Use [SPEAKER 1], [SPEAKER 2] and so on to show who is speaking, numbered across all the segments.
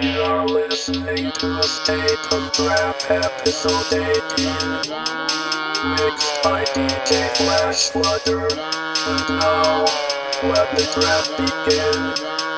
[SPEAKER 1] You are listening to a state of trap episode 18. Mixed by DJ Flash Floodder. And now, let the trap begin.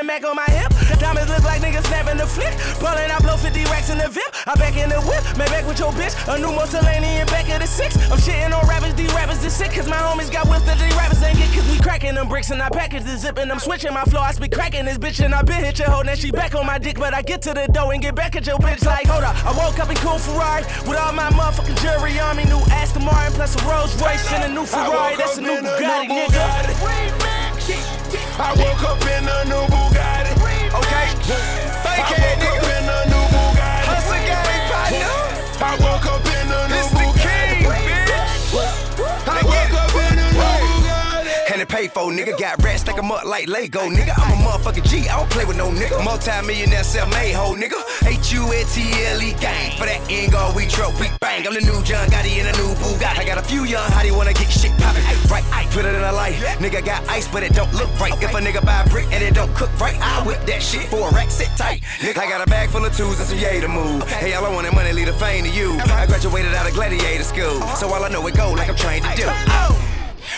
[SPEAKER 2] in the
[SPEAKER 3] club Mac on my hip. Diamonds look like niggas snapping the flick. Ballin', I blow 50 racks in the VIP. I back in the whip, man back with your bitch. A new Mussolini back of the six. I'm shitting on rappers, these rappers is sick. Cause my homies got whipped that these rappers ain't get. Cause we cracking them bricks and I package the zip and I'm switching my flow. I speak cracking this bitch and I been hit your hoe. Now she back on my dick, but I get to the dough and get back at your bitch like, hold up. I woke up in cool Ferrari with all my motherfucking jewelry on me. New Aston Martin plus a Rolls Royce and a new Ferrari. That's a new Bugatti, nigga.
[SPEAKER 4] I woke up in a new Bugatti.
[SPEAKER 3] Okay.
[SPEAKER 4] I woke up
[SPEAKER 5] Four nigga. Got rats, stack em up like Lego, nigga. I'm a motherfucking G, I don't play with no nigga. Multi-millionaire self-made hoe, nigga. H U A T L E gang. For that end we truck, we bang. I'm the new John Gotti in a new Bugatti. I got a few young hottie wanna get shit poppin'. Right, I put it in a light. Nigga got ice, but it don't look right. If a nigga buy a brick and it don't cook right, I whip that shit for a rack, sit tight. Nigga, I got a bag full of twos and some yay to move. Hey, all I want that money, leave a fame to you. I graduated out of gladiator school, so all I know it go like I'm trained to do.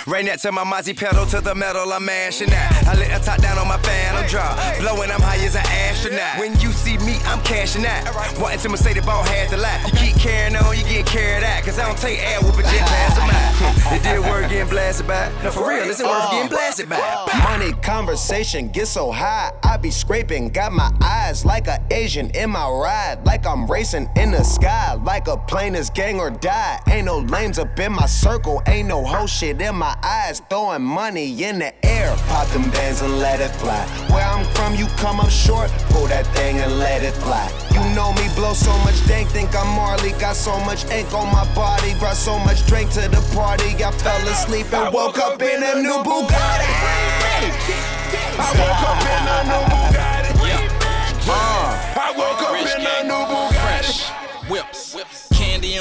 [SPEAKER 5] Right next to my Mozzie pedal to the metal, I'm mashing that. I let a top down on my phantom drop. Blowing, I'm high as an astronaut. When you see me, I'm cashing out. Wanting to Mercedes ball had to lie. You keep carrying on, you get carried out. Cause I don't take air whooping jet past them out. It did work getting blasted by. No, for real, it's worth getting blasted by.
[SPEAKER 6] Money conversation get so high, I be scraping. Got my eyes like a Asian in my ride, like I'm racing in the sky, like a plane is gang or die. Ain't no lames up in my circle, ain't no whole shit in my eyes. Throwing money in the air, pop them bands and let it fly. Where I'm from, you come up short, pull that thing and let it fly. You know me, blow so much dank, think I'm Marley. Got so much ink on my body, brought so much drink to the party. I fell asleep and woke up in a new Bugatti.
[SPEAKER 4] I woke up in a new Bugatti. I woke
[SPEAKER 7] uh.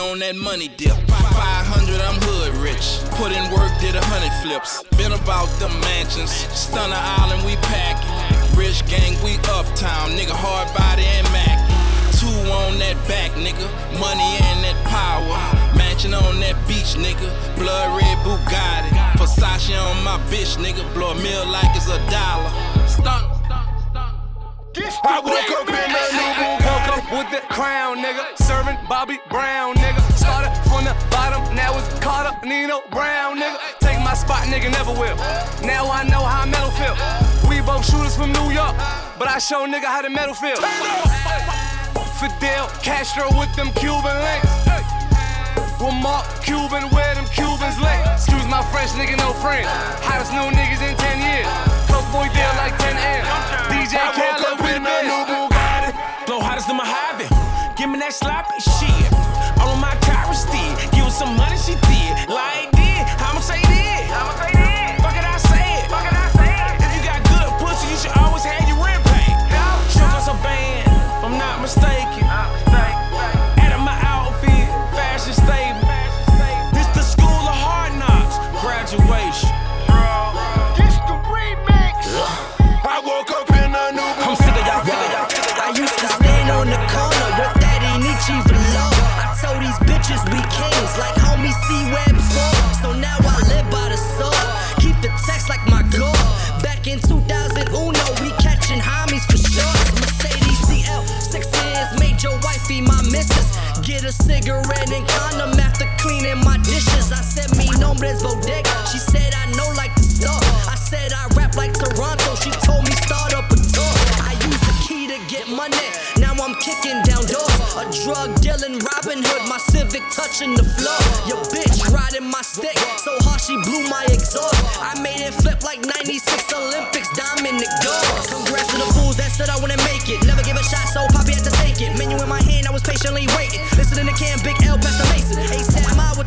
[SPEAKER 7] On that money dip. 500, I'm hood rich. Put in work, did a hundred flips. Been about the mansions. Stunner Island, we packing. Rich gang, we uptown. Nigga, hard body and Mac. Two on that back, nigga. Money and that power. Mansion on that beach, nigga. Blood red Bugatti. Versace on my bitch, nigga. Blow a meal like it's a dollar.
[SPEAKER 4] I woke up in a new Bugatti.
[SPEAKER 3] Woke up with the crown, nigga. Serving Bobby Brown, nigga. Started from the bottom, now it's Carter, Nino Brown, nigga. Take my spot, nigga, never will. Now I know how metal feel. We both shooters from New York, but I show nigga how the metal feel. Fidel Castro with them Cuban links. With Mark Cuban, where them Cubans lay. Excuse my French, nigga, no friend. Hottest new niggas in 10 years. Coke boy deal like 10 M. DJ
[SPEAKER 4] in a new. Bugatti.
[SPEAKER 2] Blow hottest than Mojave. Give me that sloppy shit. All on my Tyra steed. Give her some money, she did. Like
[SPEAKER 8] and condom after cleaning my dishes. I said, me nombres bodega. She said, I know like the store. I said, I rap like Toronto. She told me, start up a tour. I used the key to get money. Now I'm kicking down doors. A drug dealing Robin Hood, my Civic touching the floor. Your bitch riding my stick, so hard she blew my exhaust. I made it flip like 96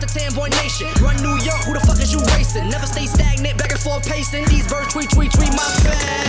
[SPEAKER 8] the
[SPEAKER 9] Tamboy Nation. Run New York, who the fuck is you racing? Never stay stagnant, back and forth pacing. These birds tweet, tweet, tweet my
[SPEAKER 10] fans.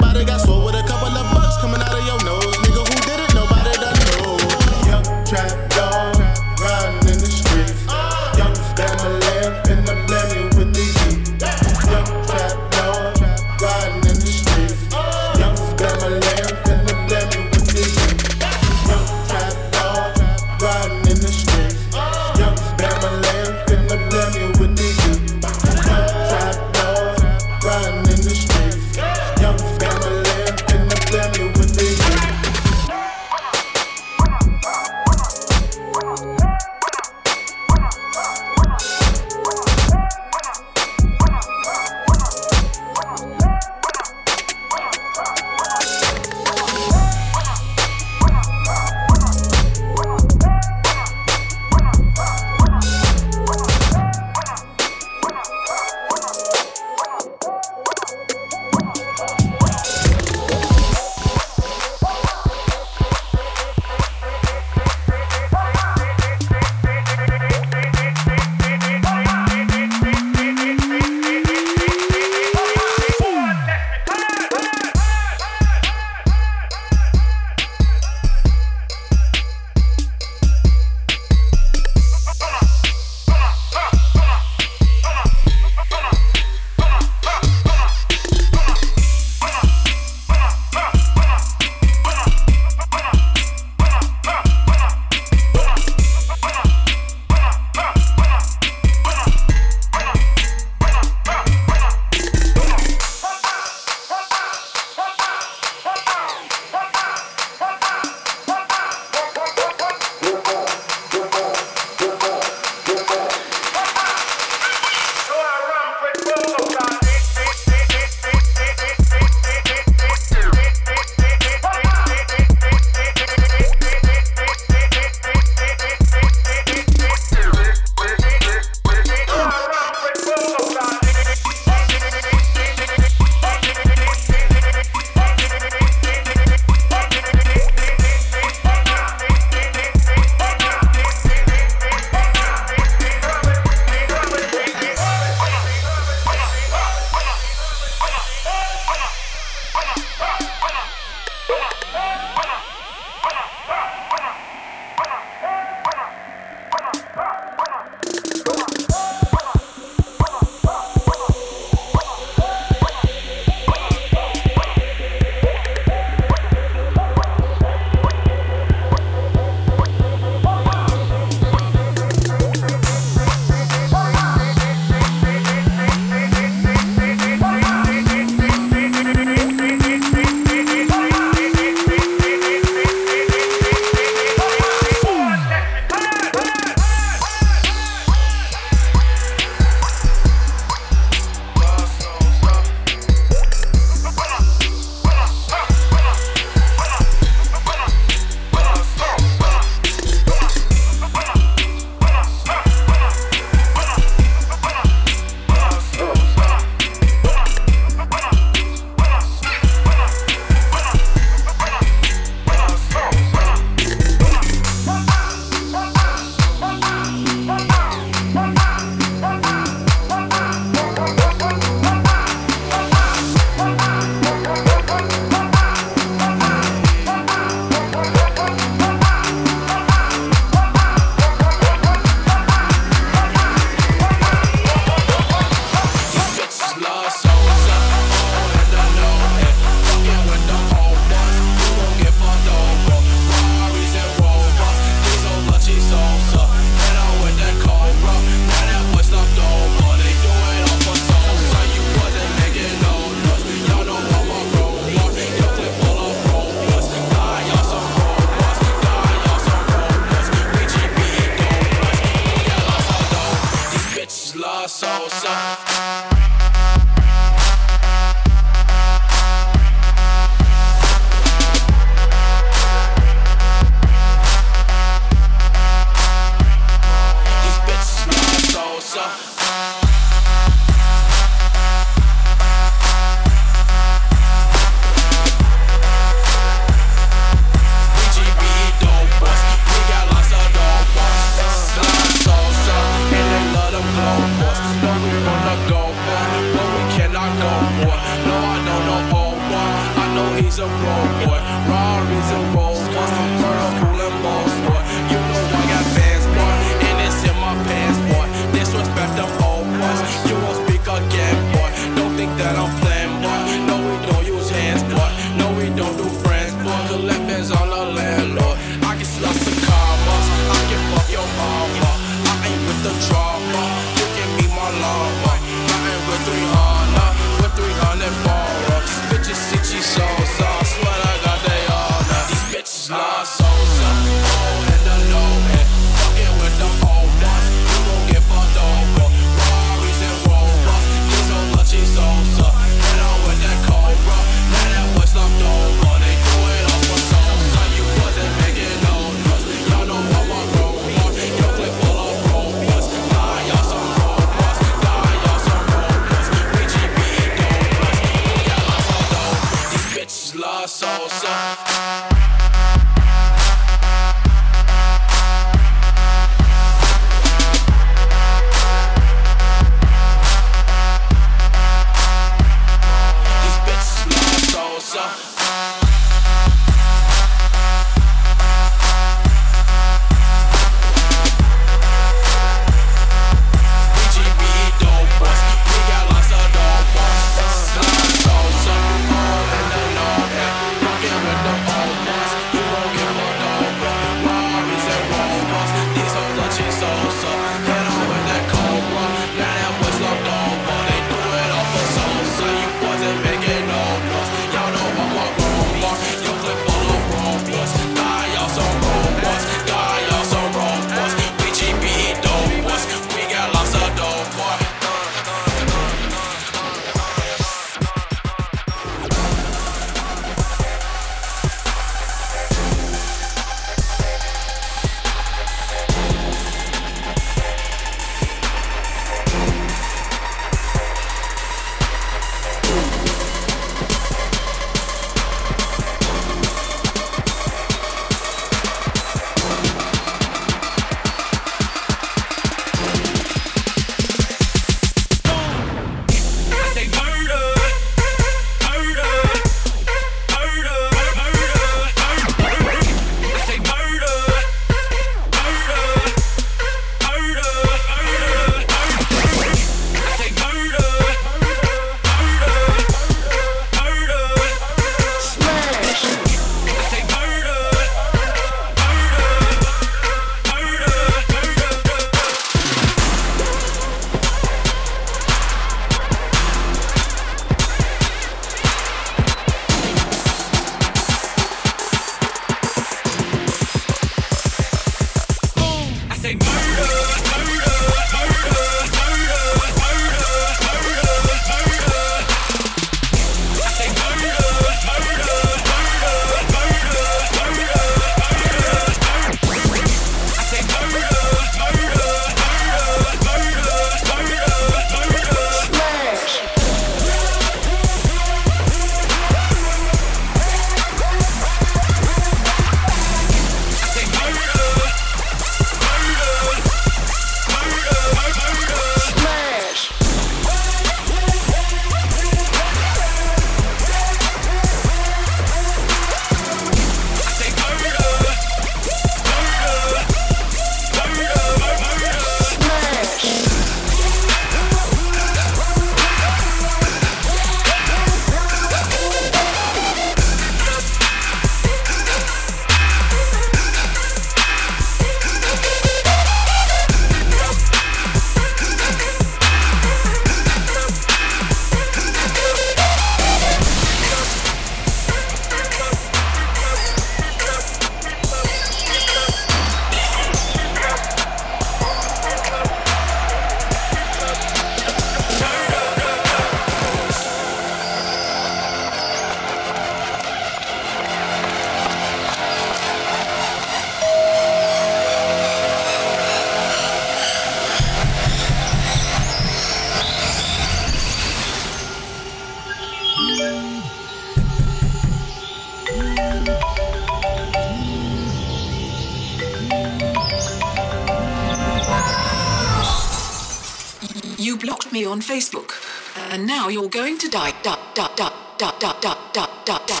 [SPEAKER 10] Die. dot dot dot dot dot dot
[SPEAKER 11] dot dot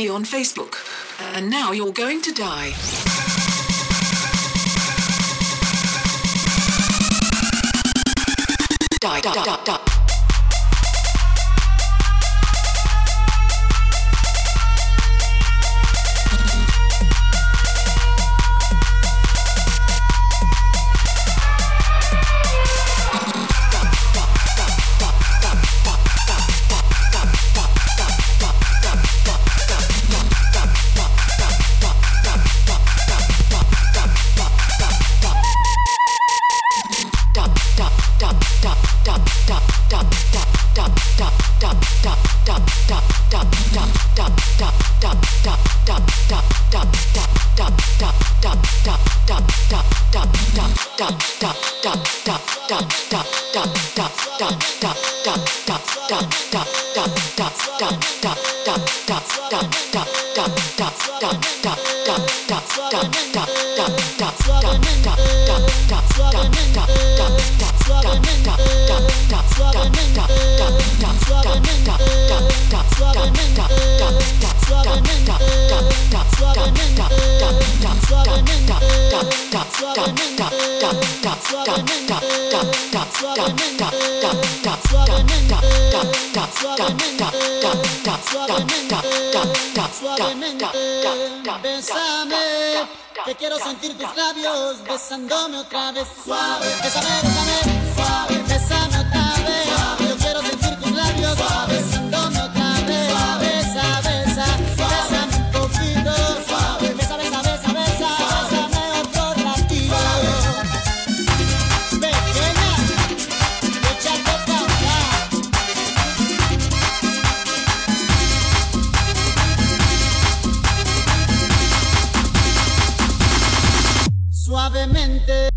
[SPEAKER 11] me on Facebook. Uh, and now you're going to die. Die, die, die, die.
[SPEAKER 12] suavemente.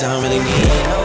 [SPEAKER 13] I don't really need. No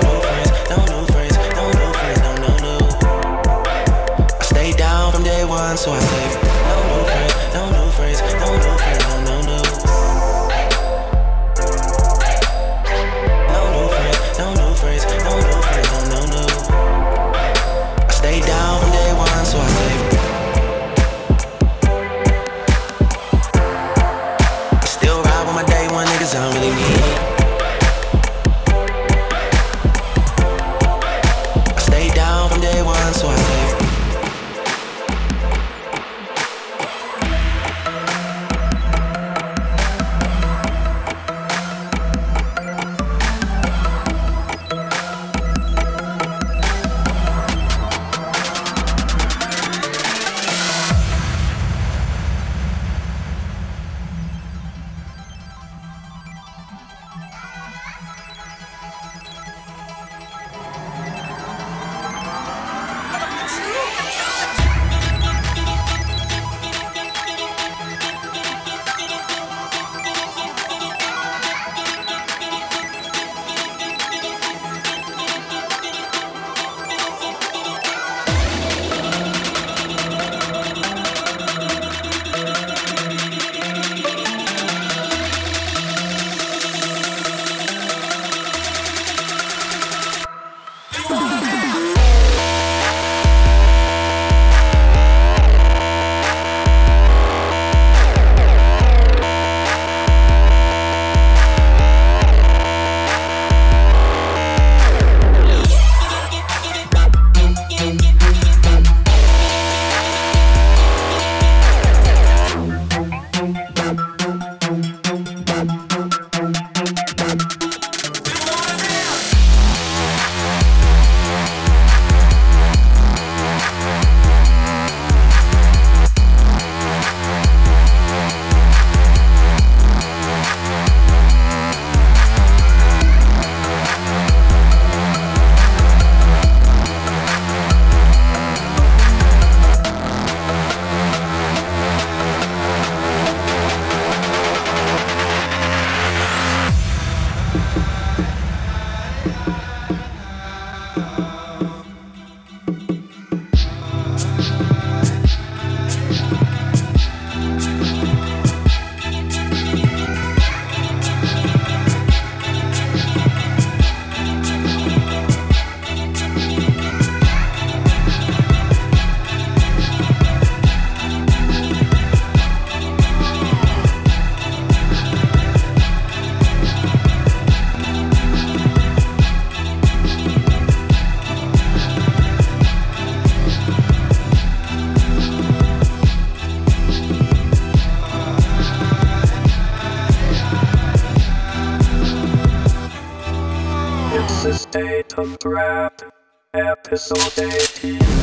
[SPEAKER 14] episode 18.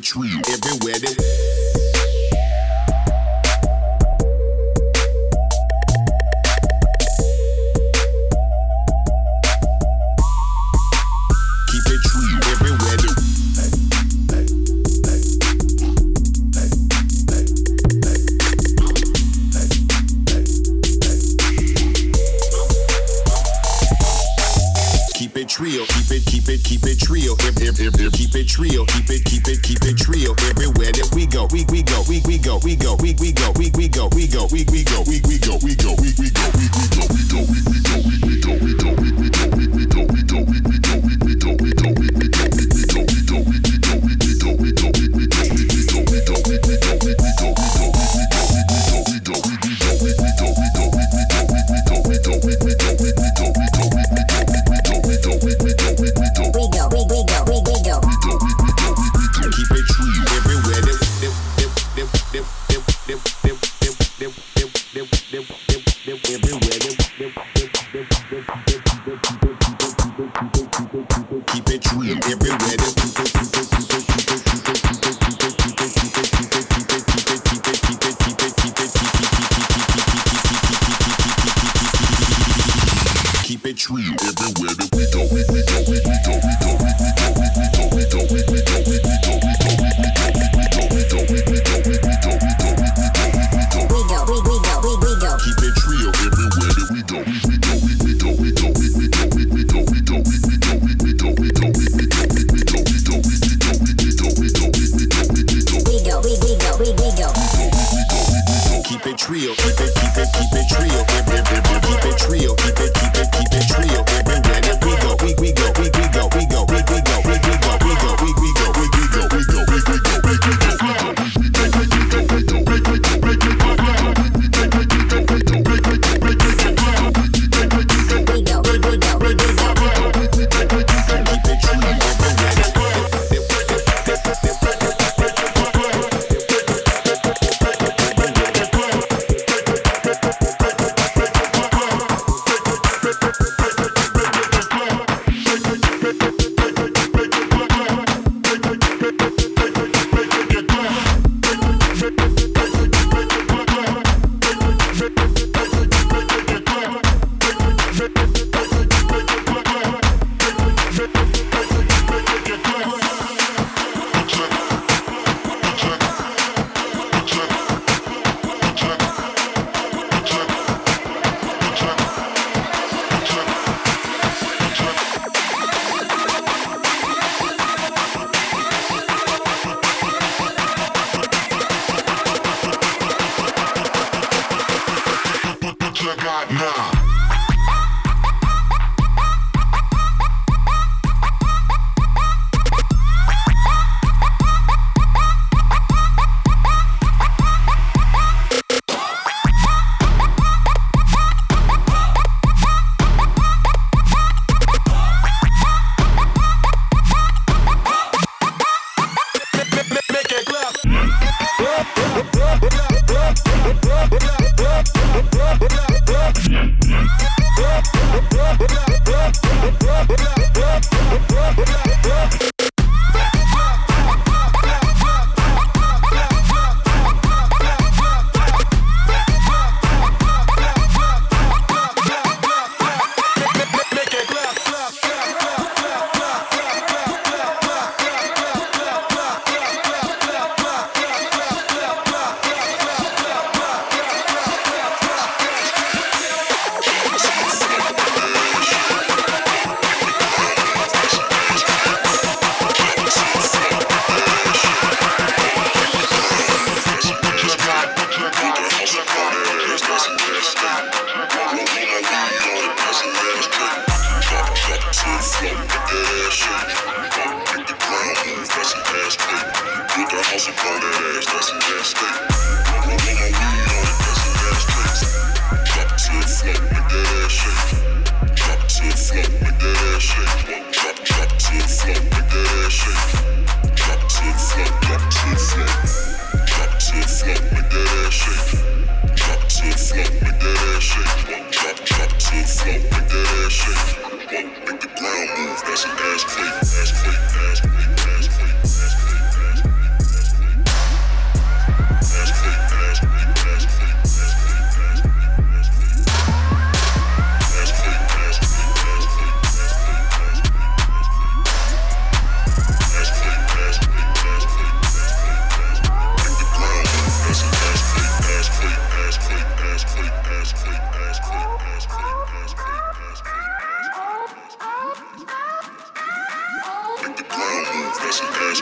[SPEAKER 15] Everywhere they
[SPEAKER 16] Ass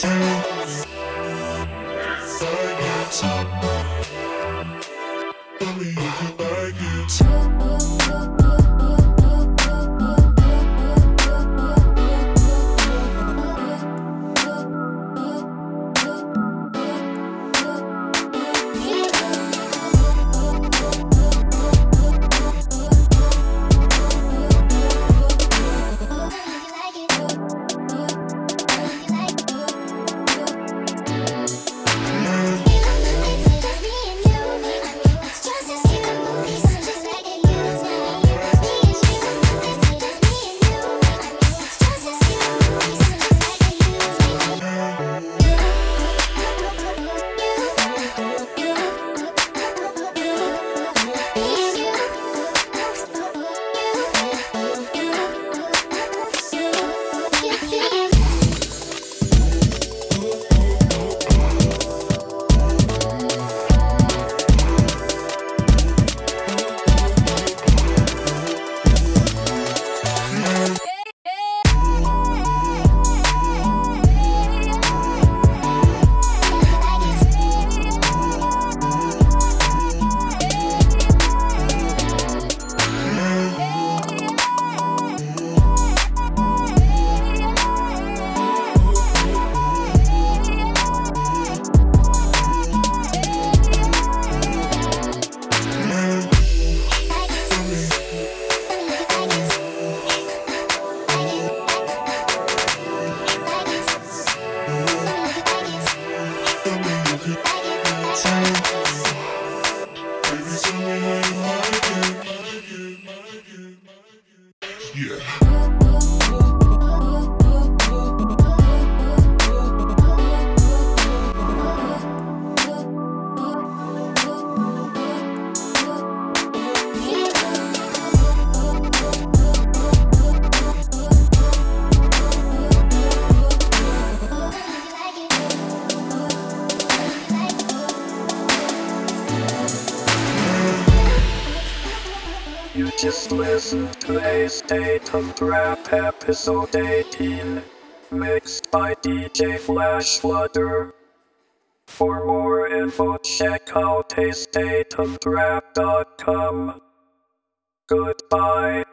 [SPEAKER 17] You
[SPEAKER 14] State of Trap episode 18, mixed by DJ Flash Flutter. For more info, check out astateoftrap.com. Goodbye.